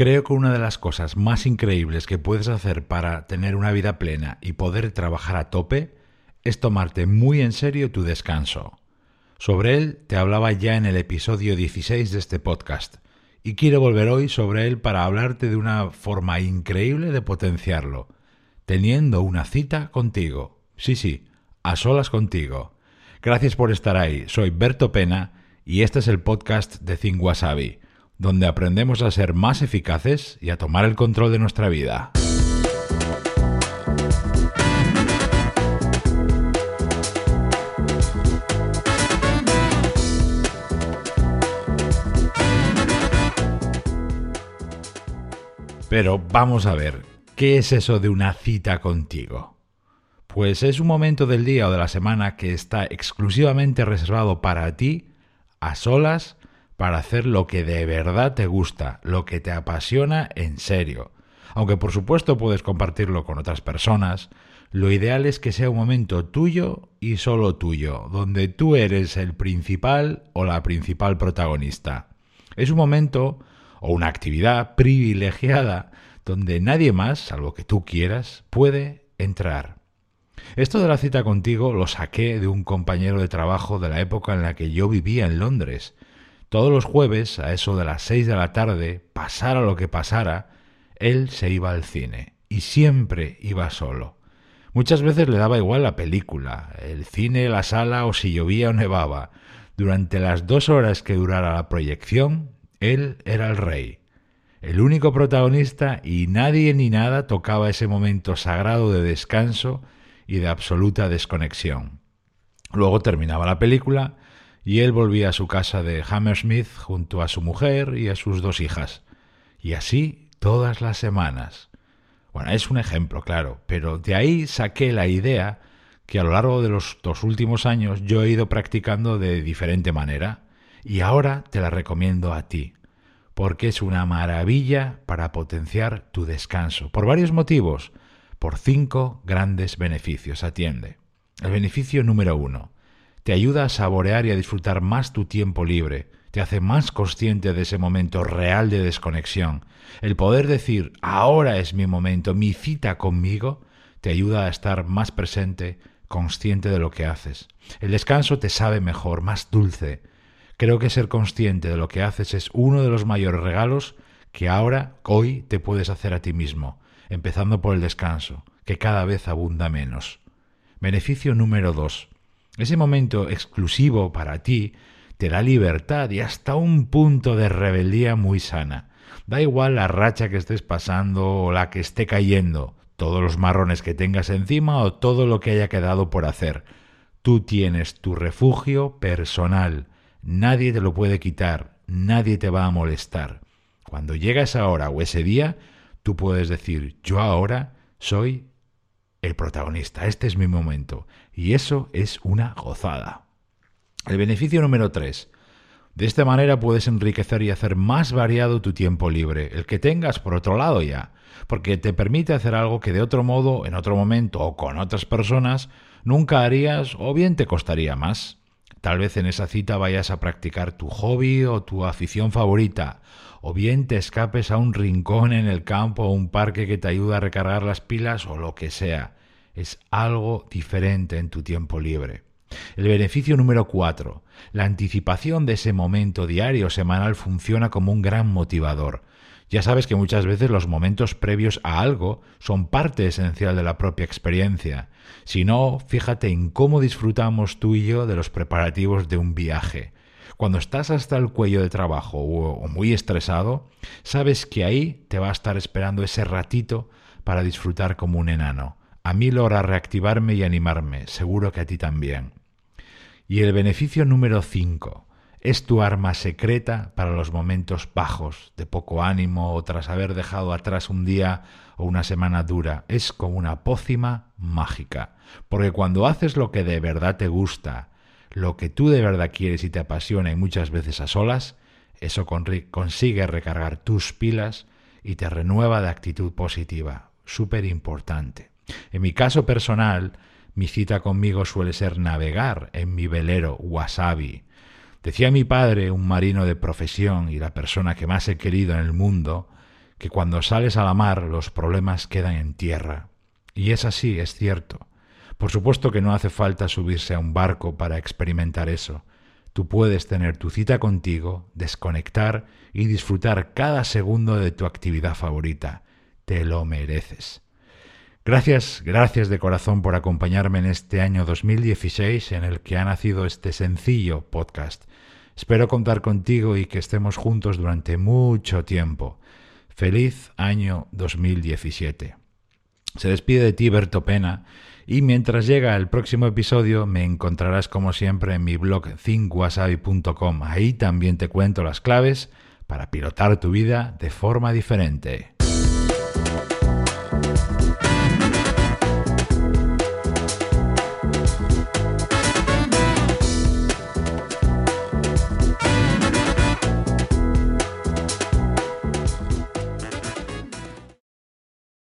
Creo que una de las cosas más increíbles que puedes hacer para tener una vida plena y poder trabajar a tope es tomarte muy en serio tu descanso. Sobre él te hablaba ya en el episodio 16 de este podcast y quiero volver hoy sobre él para hablarte de una forma increíble de potenciarlo, teniendo una cita contigo. Sí, sí, a solas contigo. Gracias por estar ahí. Soy Berto Pena y este es el podcast de Think donde aprendemos a ser más eficaces y a tomar el control de nuestra vida. Pero vamos a ver, ¿qué es eso de una cita contigo? Pues es un momento del día o de la semana que está exclusivamente reservado para ti, a solas, para hacer lo que de verdad te gusta, lo que te apasiona en serio. Aunque por supuesto puedes compartirlo con otras personas, lo ideal es que sea un momento tuyo y solo tuyo, donde tú eres el principal o la principal protagonista. Es un momento o una actividad privilegiada donde nadie más, salvo que tú quieras, puede entrar. Esto de la cita contigo lo saqué de un compañero de trabajo de la época en la que yo vivía en Londres. Todos los jueves, a eso de las seis de la tarde, pasara lo que pasara, él se iba al cine y siempre iba solo. Muchas veces le daba igual la película, el cine, la sala o si llovía o nevaba. Durante las dos horas que durara la proyección, él era el rey, el único protagonista y nadie ni nada tocaba ese momento sagrado de descanso y de absoluta desconexión. Luego terminaba la película y él volvía a su casa de Hammersmith junto a su mujer y a sus dos hijas. Y así todas las semanas. Bueno, es un ejemplo, claro, pero de ahí saqué la idea que a lo largo de los dos últimos años yo he ido practicando de diferente manera y ahora te la recomiendo a ti, porque es una maravilla para potenciar tu descanso, por varios motivos, por cinco grandes beneficios. Atiende. El beneficio número uno, te ayuda a saborear y a disfrutar más tu tiempo libre, te hace más consciente de ese momento real de desconexión. El poder decir, ahora es mi momento, mi cita conmigo, te ayuda a estar más presente, consciente de lo que haces. El descanso te sabe mejor, más dulce, Creo que ser consciente de lo que haces es uno de los mayores regalos que ahora, hoy, te puedes hacer a ti mismo, empezando por el descanso, que cada vez abunda menos. Beneficio número dos. Ese momento exclusivo para ti te da libertad y hasta un punto de rebeldía muy sana. Da igual la racha que estés pasando o la que esté cayendo, todos los marrones que tengas encima o todo lo que haya quedado por hacer. Tú tienes tu refugio personal, Nadie te lo puede quitar, nadie te va a molestar. Cuando llega esa hora o ese día, tú puedes decir, yo ahora soy el protagonista, este es mi momento. Y eso es una gozada. El beneficio número tres. De esta manera puedes enriquecer y hacer más variado tu tiempo libre, el que tengas por otro lado ya, porque te permite hacer algo que de otro modo, en otro momento o con otras personas, nunca harías o bien te costaría más. Tal vez en esa cita vayas a practicar tu hobby o tu afición favorita, o bien te escapes a un rincón en el campo o un parque que te ayuda a recargar las pilas o lo que sea. Es algo diferente en tu tiempo libre. El beneficio número cuatro. La anticipación de ese momento diario o semanal funciona como un gran motivador. Ya sabes que muchas veces los momentos previos a algo son parte esencial de la propia experiencia. Si no, fíjate en cómo disfrutamos tú y yo de los preparativos de un viaje. Cuando estás hasta el cuello de trabajo o muy estresado, sabes que ahí te va a estar esperando ese ratito para disfrutar como un enano. A mí logra reactivarme y animarme, seguro que a ti también. Y el beneficio número 5 es tu arma secreta para los momentos bajos, de poco ánimo o tras haber dejado atrás un día o una semana dura. Es como una pócima mágica. Porque cuando haces lo que de verdad te gusta, lo que tú de verdad quieres y te apasiona y muchas veces a solas, eso consigue recargar tus pilas y te renueva de actitud positiva. Súper importante. En mi caso personal, mi cita conmigo suele ser navegar en mi velero wasabi Decía mi padre, un marino de profesión y la persona que más he querido en el mundo, que cuando sales a la mar los problemas quedan en tierra. Y es así, es cierto. Por supuesto que no hace falta subirse a un barco para experimentar eso. Tú puedes tener tu cita contigo, desconectar y disfrutar cada segundo de tu actividad favorita. Te lo mereces. Gracias, gracias de corazón por acompañarme en este año 2016 en el que ha nacido este sencillo podcast. Espero contar contigo y que estemos juntos durante mucho tiempo. Feliz año 2017. Se despide de ti Berto Pena y mientras llega el próximo episodio me encontrarás como siempre en mi blog thinkwasabi.com. Ahí también te cuento las claves para pilotar tu vida de forma diferente.